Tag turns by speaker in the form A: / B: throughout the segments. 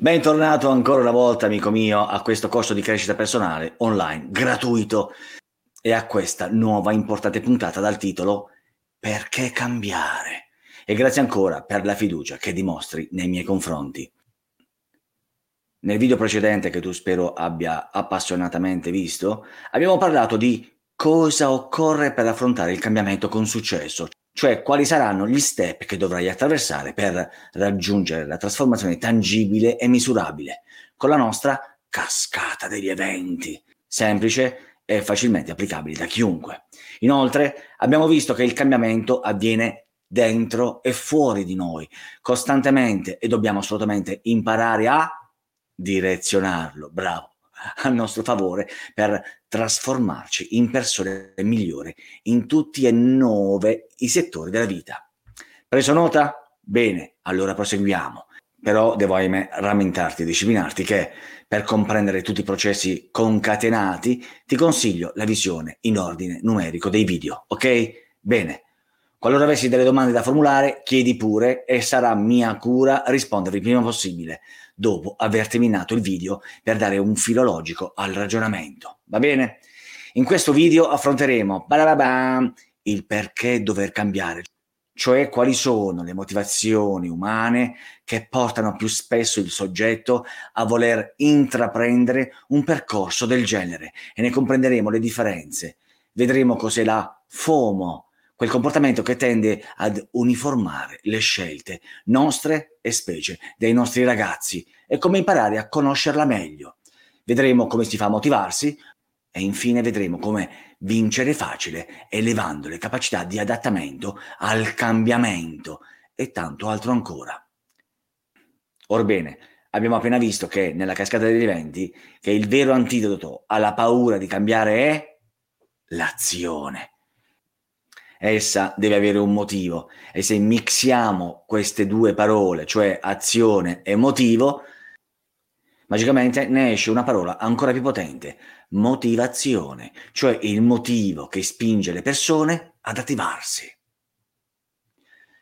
A: Bentornato ancora una volta, amico mio, a questo corso di crescita personale online gratuito e a questa nuova importante puntata dal titolo Perché cambiare? E grazie ancora per la fiducia che dimostri nei miei confronti. Nel video precedente, che tu spero abbia appassionatamente visto, abbiamo parlato di cosa occorre per affrontare il cambiamento con successo, cioè quali saranno gli step che dovrai attraversare per raggiungere la trasformazione tangibile e misurabile con la nostra cascata degli eventi, semplice e facilmente applicabile da chiunque. Inoltre abbiamo visto che il cambiamento avviene dentro e fuori di noi, costantemente e dobbiamo assolutamente imparare a direzionarlo, bravo, a nostro favore per trasformarci in persone migliori in tutti e nove i settori della vita. Preso nota? Bene, allora proseguiamo. Però devo ahimè rammentarti e disciplinarti che per comprendere tutti i processi concatenati ti consiglio la visione in ordine numerico dei video, ok? Bene. Qualora avessi delle domande da formulare, chiedi pure e sarà mia cura rispondervi prima possibile dopo aver terminato il video per dare un filo logico al ragionamento. Va bene? In questo video affronteremo il perché dover cambiare, cioè quali sono le motivazioni umane che portano più spesso il soggetto a voler intraprendere un percorso del genere e ne comprenderemo le differenze. Vedremo cos'è la FOMO, quel comportamento che tende ad uniformare le scelte nostre e specie dei nostri ragazzi e come imparare a conoscerla meglio. Vedremo come si fa a motivarsi e infine vedremo come vincere facile elevando le capacità di adattamento al cambiamento e tanto altro ancora. Orbene, abbiamo appena visto che nella cascata degli eventi che il vero antidoto alla paura di cambiare è l'azione essa deve avere un motivo e se mixiamo queste due parole, cioè azione e motivo, magicamente ne esce una parola ancora più potente, motivazione, cioè il motivo che spinge le persone ad attivarsi.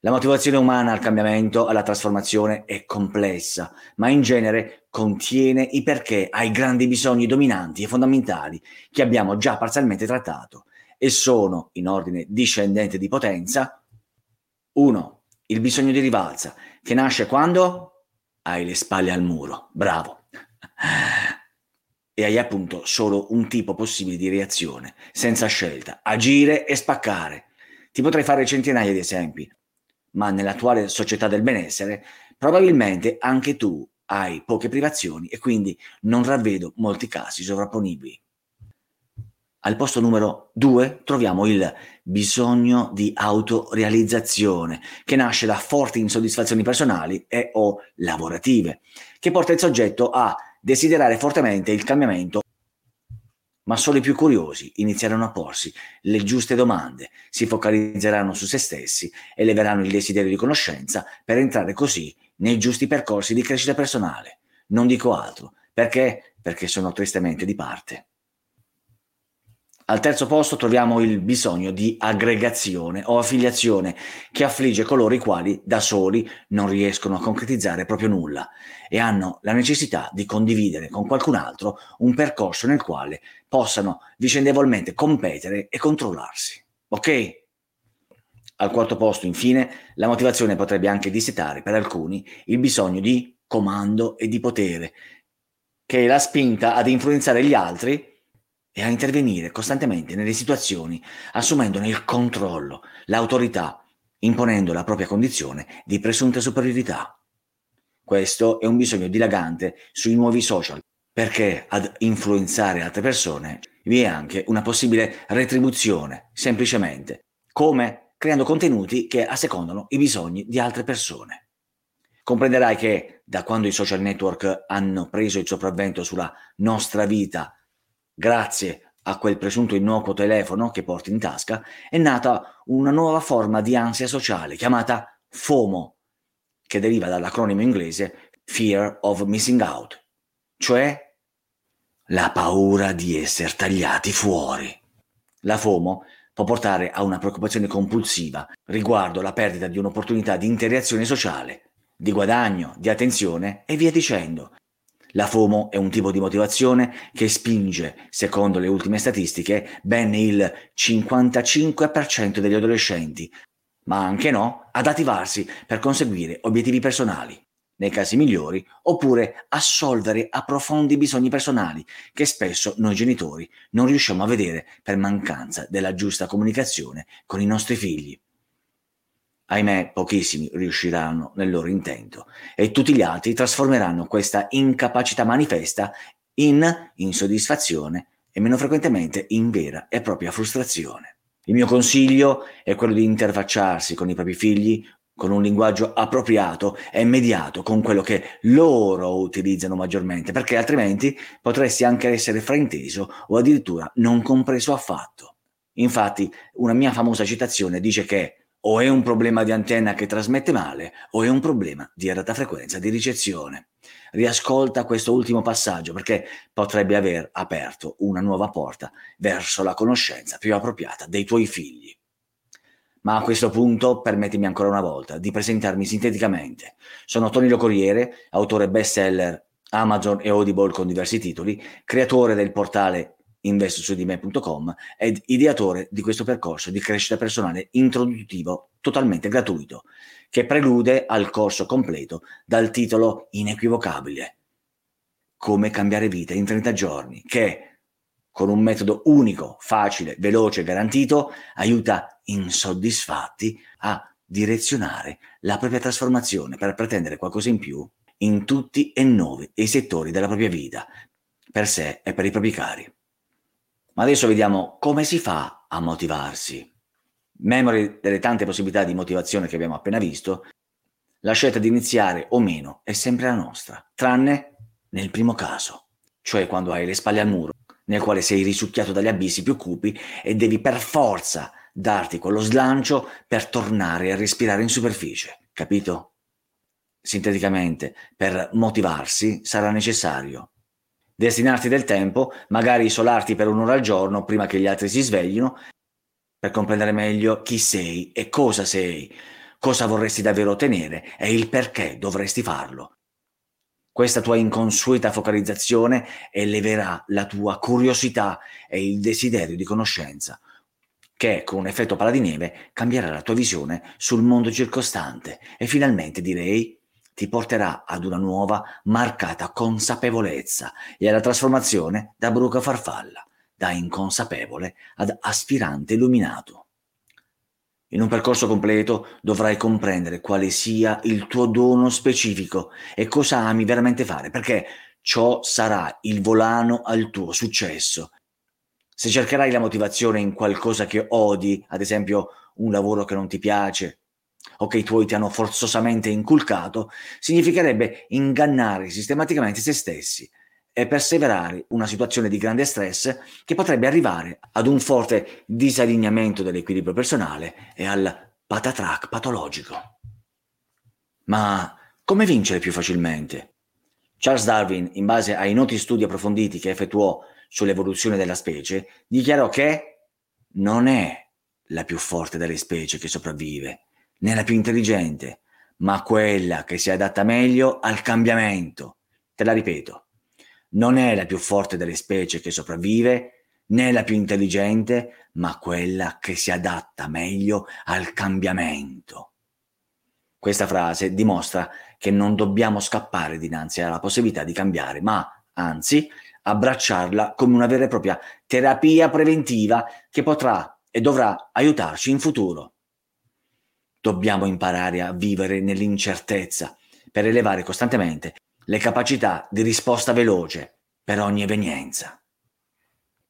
A: La motivazione umana al cambiamento, alla trasformazione è complessa, ma in genere contiene i perché ai grandi bisogni dominanti e fondamentali che abbiamo già parzialmente trattato e sono, in ordine discendente di potenza, 1. Il bisogno di rivalsa, che nasce quando hai le spalle al muro. Bravo. E hai appunto solo un tipo possibile di reazione, senza scelta, agire e spaccare. Ti potrei fare centinaia di esempi, ma nell'attuale società del benessere probabilmente anche tu hai poche privazioni e quindi non ravvedo molti casi sovrapponibili. Al posto numero due troviamo il bisogno di autorealizzazione, che nasce da forti insoddisfazioni personali e o lavorative, che porta il soggetto a desiderare fortemente il cambiamento, ma solo i più curiosi inizieranno a porsi le giuste domande, si focalizzeranno su se stessi, eleveranno il desiderio di conoscenza per entrare così nei giusti percorsi di crescita personale. Non dico altro, perché? Perché sono tristemente di parte. Al terzo posto troviamo il bisogno di aggregazione o affiliazione che affligge coloro i quali da soli non riescono a concretizzare proprio nulla e hanno la necessità di condividere con qualcun altro un percorso nel quale possano vicendevolmente competere e controllarsi. Ok? Al quarto posto, infine, la motivazione potrebbe anche dissetare per alcuni il bisogno di comando e di potere, che è la spinta ad influenzare gli altri e a intervenire costantemente nelle situazioni, assumendone il controllo, l'autorità, imponendo la propria condizione di presunta superiorità. Questo è un bisogno dilagante sui nuovi social, perché ad influenzare altre persone vi è anche una possibile retribuzione, semplicemente, come creando contenuti che assecondano i bisogni di altre persone. Comprenderai che da quando i social network hanno preso il sopravvento sulla nostra vita grazie a quel presunto innocuo telefono che porti in tasca, è nata una nuova forma di ansia sociale chiamata FOMO, che deriva dall'acronimo inglese Fear of Missing Out, cioè la paura di essere tagliati fuori. La FOMO può portare a una preoccupazione compulsiva riguardo la perdita di un'opportunità di interazione sociale, di guadagno, di attenzione e via dicendo. La FOMO è un tipo di motivazione che spinge, secondo le ultime statistiche, ben il 55% degli adolescenti, ma anche no, ad attivarsi per conseguire obiettivi personali, nei casi migliori, oppure assolvere a profondi bisogni personali che spesso noi genitori non riusciamo a vedere per mancanza della giusta comunicazione con i nostri figli. Ahimè, pochissimi riusciranno nel loro intento e tutti gli altri trasformeranno questa incapacità manifesta in insoddisfazione e meno frequentemente in vera e propria frustrazione. Il mio consiglio è quello di interfacciarsi con i propri figli con un linguaggio appropriato e immediato con quello che loro utilizzano maggiormente, perché altrimenti potresti anche essere frainteso o addirittura non compreso affatto. Infatti, una mia famosa citazione dice che o è un problema di antenna che trasmette male o è un problema di errata frequenza di ricezione. Riascolta questo ultimo passaggio perché potrebbe aver aperto una nuova porta verso la conoscenza più appropriata dei tuoi figli. Ma a questo punto permettimi ancora una volta di presentarmi sinteticamente. Sono Tonino Corriere, autore bestseller Amazon e Audible con diversi titoli, creatore del portale investosudime.com ed ideatore di questo percorso di crescita personale introduttivo totalmente gratuito, che prelude al corso completo dal titolo inequivocabile Come cambiare vita in 30 giorni, che con un metodo unico, facile, veloce e garantito, aiuta insoddisfatti a direzionare la propria trasformazione per pretendere qualcosa in più in tutti e nove i settori della propria vita, per sé e per i propri cari. Ma adesso vediamo come si fa a motivarsi. Memori delle tante possibilità di motivazione che abbiamo appena visto, la scelta di iniziare o meno è sempre la nostra, tranne nel primo caso, cioè quando hai le spalle al muro, nel quale sei risucchiato dagli abissi più cupi e devi per forza darti quello slancio per tornare a respirare in superficie, capito? Sinteticamente, per motivarsi sarà necessario destinarti del tempo, magari isolarti per un'ora al giorno prima che gli altri si sveglino, per comprendere meglio chi sei e cosa sei, cosa vorresti davvero ottenere e il perché dovresti farlo. Questa tua inconsueta focalizzazione eleverà la tua curiosità e il desiderio di conoscenza, che con un effetto palla di neve cambierà la tua visione sul mondo circostante e finalmente direi ti porterà ad una nuova, marcata consapevolezza e alla trasformazione da bruca farfalla, da inconsapevole ad aspirante illuminato. In un percorso completo dovrai comprendere quale sia il tuo dono specifico e cosa ami veramente fare, perché ciò sarà il volano al tuo successo. Se cercherai la motivazione in qualcosa che odi, ad esempio un lavoro che non ti piace, o che i tuoi ti hanno forzosamente inculcato, significherebbe ingannare sistematicamente se stessi e perseverare una situazione di grande stress che potrebbe arrivare ad un forte disallineamento dell'equilibrio personale e al patatrack patologico. Ma come vincere più facilmente? Charles Darwin, in base ai noti studi approfonditi che effettuò sull'evoluzione della specie, dichiarò che non è la più forte delle specie che sopravvive, né la più intelligente, ma quella che si adatta meglio al cambiamento. Te la ripeto, non è la più forte delle specie che sopravvive, né la più intelligente, ma quella che si adatta meglio al cambiamento. Questa frase dimostra che non dobbiamo scappare dinanzi alla possibilità di cambiare, ma anzi abbracciarla come una vera e propria terapia preventiva che potrà e dovrà aiutarci in futuro. Dobbiamo imparare a vivere nell'incertezza per elevare costantemente le capacità di risposta veloce per ogni evenienza.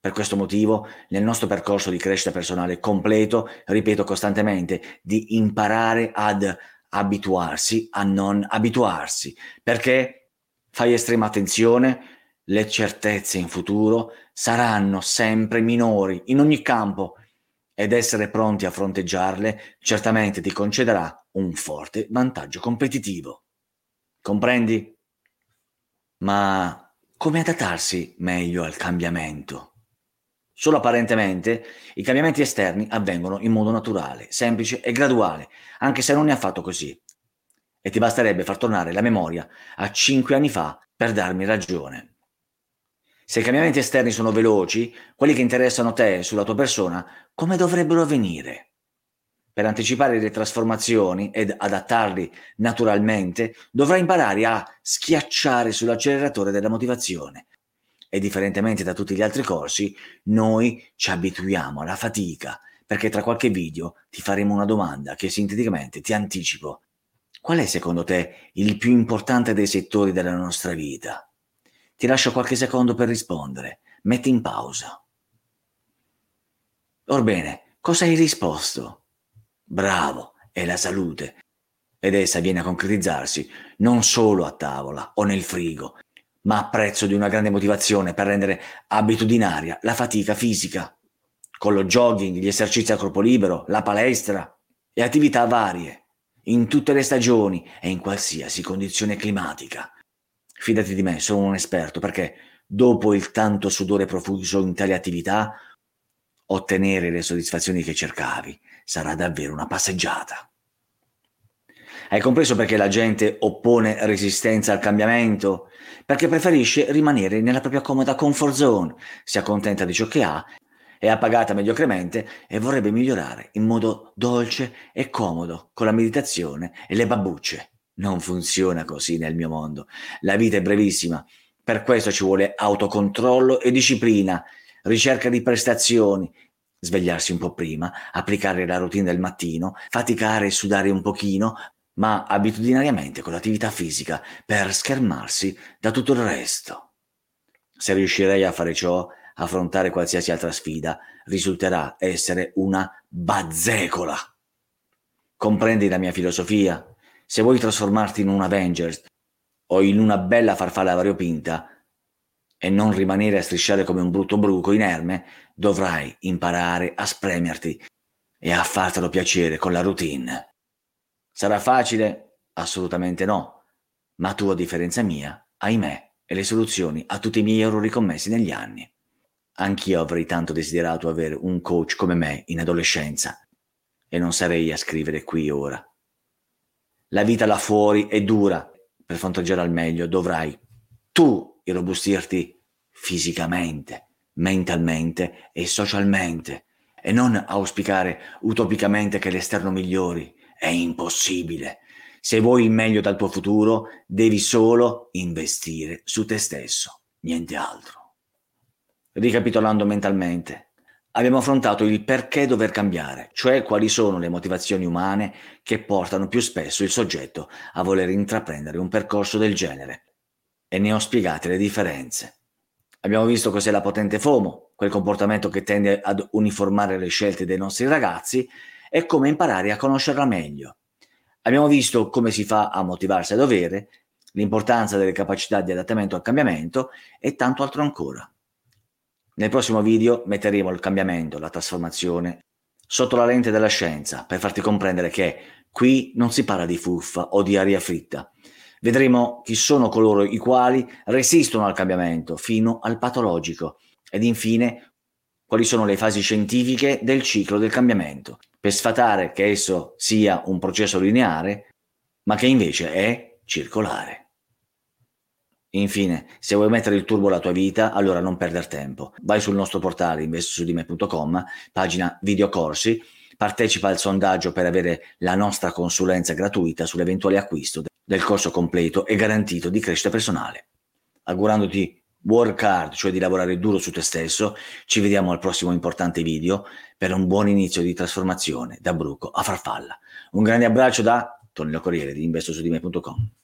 A: Per questo motivo, nel nostro percorso di crescita personale completo, ripeto costantemente, di imparare ad abituarsi a non abituarsi, perché fai estrema attenzione, le certezze in futuro saranno sempre minori in ogni campo ed essere pronti a fronteggiarle certamente ti concederà un forte vantaggio competitivo. Comprendi? Ma come adattarsi meglio al cambiamento? Solo apparentemente i cambiamenti esterni avvengono in modo naturale, semplice e graduale, anche se non è affatto così. e ti basterebbe far tornare la memoria a 5 anni fa per darmi ragione. Se i cambiamenti esterni sono veloci, quelli che interessano te sulla tua persona, come dovrebbero avvenire? Per anticipare le trasformazioni ed adattarli naturalmente, dovrai imparare a schiacciare sull'acceleratore della motivazione. E differentemente da tutti gli altri corsi, noi ci abituiamo alla fatica, perché tra qualche video ti faremo una domanda che sinteticamente ti anticipo. Qual è secondo te il più importante dei settori della nostra vita? Ti lascio qualche secondo per rispondere. Metti in pausa. Orbene, cosa hai risposto? Bravo, è la salute. Ed essa viene a concretizzarsi non solo a tavola o nel frigo, ma a prezzo di una grande motivazione per rendere abitudinaria la fatica fisica, con lo jogging, gli esercizi a corpo libero, la palestra e attività varie, in tutte le stagioni e in qualsiasi condizione climatica. Fidati di me, sono un esperto perché dopo il tanto sudore profuso in tale attività, ottenere le soddisfazioni che cercavi sarà davvero una passeggiata. Hai compreso perché la gente oppone resistenza al cambiamento? Perché preferisce rimanere nella propria comoda comfort zone, si accontenta di ciò che ha, è appagata mediocremente e vorrebbe migliorare in modo dolce e comodo con la meditazione e le babbucce. Non funziona così nel mio mondo. La vita è brevissima, per questo ci vuole autocontrollo e disciplina, ricerca di prestazioni, svegliarsi un po' prima, applicare la routine del mattino, faticare e sudare un pochino, ma abitudinariamente con l'attività fisica per schermarsi da tutto il resto. Se riuscirei a fare ciò, affrontare qualsiasi altra sfida risulterà essere una bazzecola. Comprendi la mia filosofia? Se vuoi trasformarti in un Avengers o in una bella farfalla variopinta, e non rimanere a strisciare come un brutto bruco inerme, dovrai imparare a spremerti e a fartelo piacere con la routine. Sarà facile? Assolutamente no, ma tu a differenza mia, ahimè, e le soluzioni a tutti i miei errori commessi negli anni. Anch'io avrei tanto desiderato avere un coach come me in adolescenza e non sarei a scrivere qui ora. La vita là fuori è dura, per fronteggiare al meglio dovrai tu irrobustirti fisicamente, mentalmente e socialmente e non auspicare utopicamente che l'esterno migliori. È impossibile. Se vuoi il meglio dal tuo futuro, devi solo investire su te stesso, niente altro. Ricapitolando mentalmente, abbiamo affrontato il perché dover cambiare, cioè quali sono le motivazioni umane che portano più spesso il soggetto a voler intraprendere un percorso del genere e ne ho spiegate le differenze. Abbiamo visto cos'è la potente FOMO, quel comportamento che tende ad uniformare le scelte dei nostri ragazzi, e come imparare a conoscerla meglio. Abbiamo visto come si fa a motivarsi a dovere, l'importanza delle capacità di adattamento al cambiamento e tanto altro ancora. Nel prossimo video metteremo il cambiamento, la trasformazione, sotto la lente della scienza per farti comprendere che qui non si parla di fuffa o di aria fritta, Vedremo chi sono coloro i quali resistono al cambiamento fino al patologico. Ed infine quali sono le fasi scientifiche del ciclo del cambiamento, per sfatare che esso sia un processo lineare, ma che invece è circolare. Infine, se vuoi mettere il turbo alla tua vita, allora non perdere tempo. Vai sul nostro portale investosudime.com, pagina videocorsi, partecipa al sondaggio per avere la nostra consulenza gratuita sull'eventuale acquisto del corso completo e garantito di crescita personale. Augurandoti work hard, cioè di lavorare duro su te stesso, ci vediamo al prossimo importante video per un buon inizio di trasformazione da bruco a farfalla. Un grande abbraccio da Tonino Corriere di investosudime.com.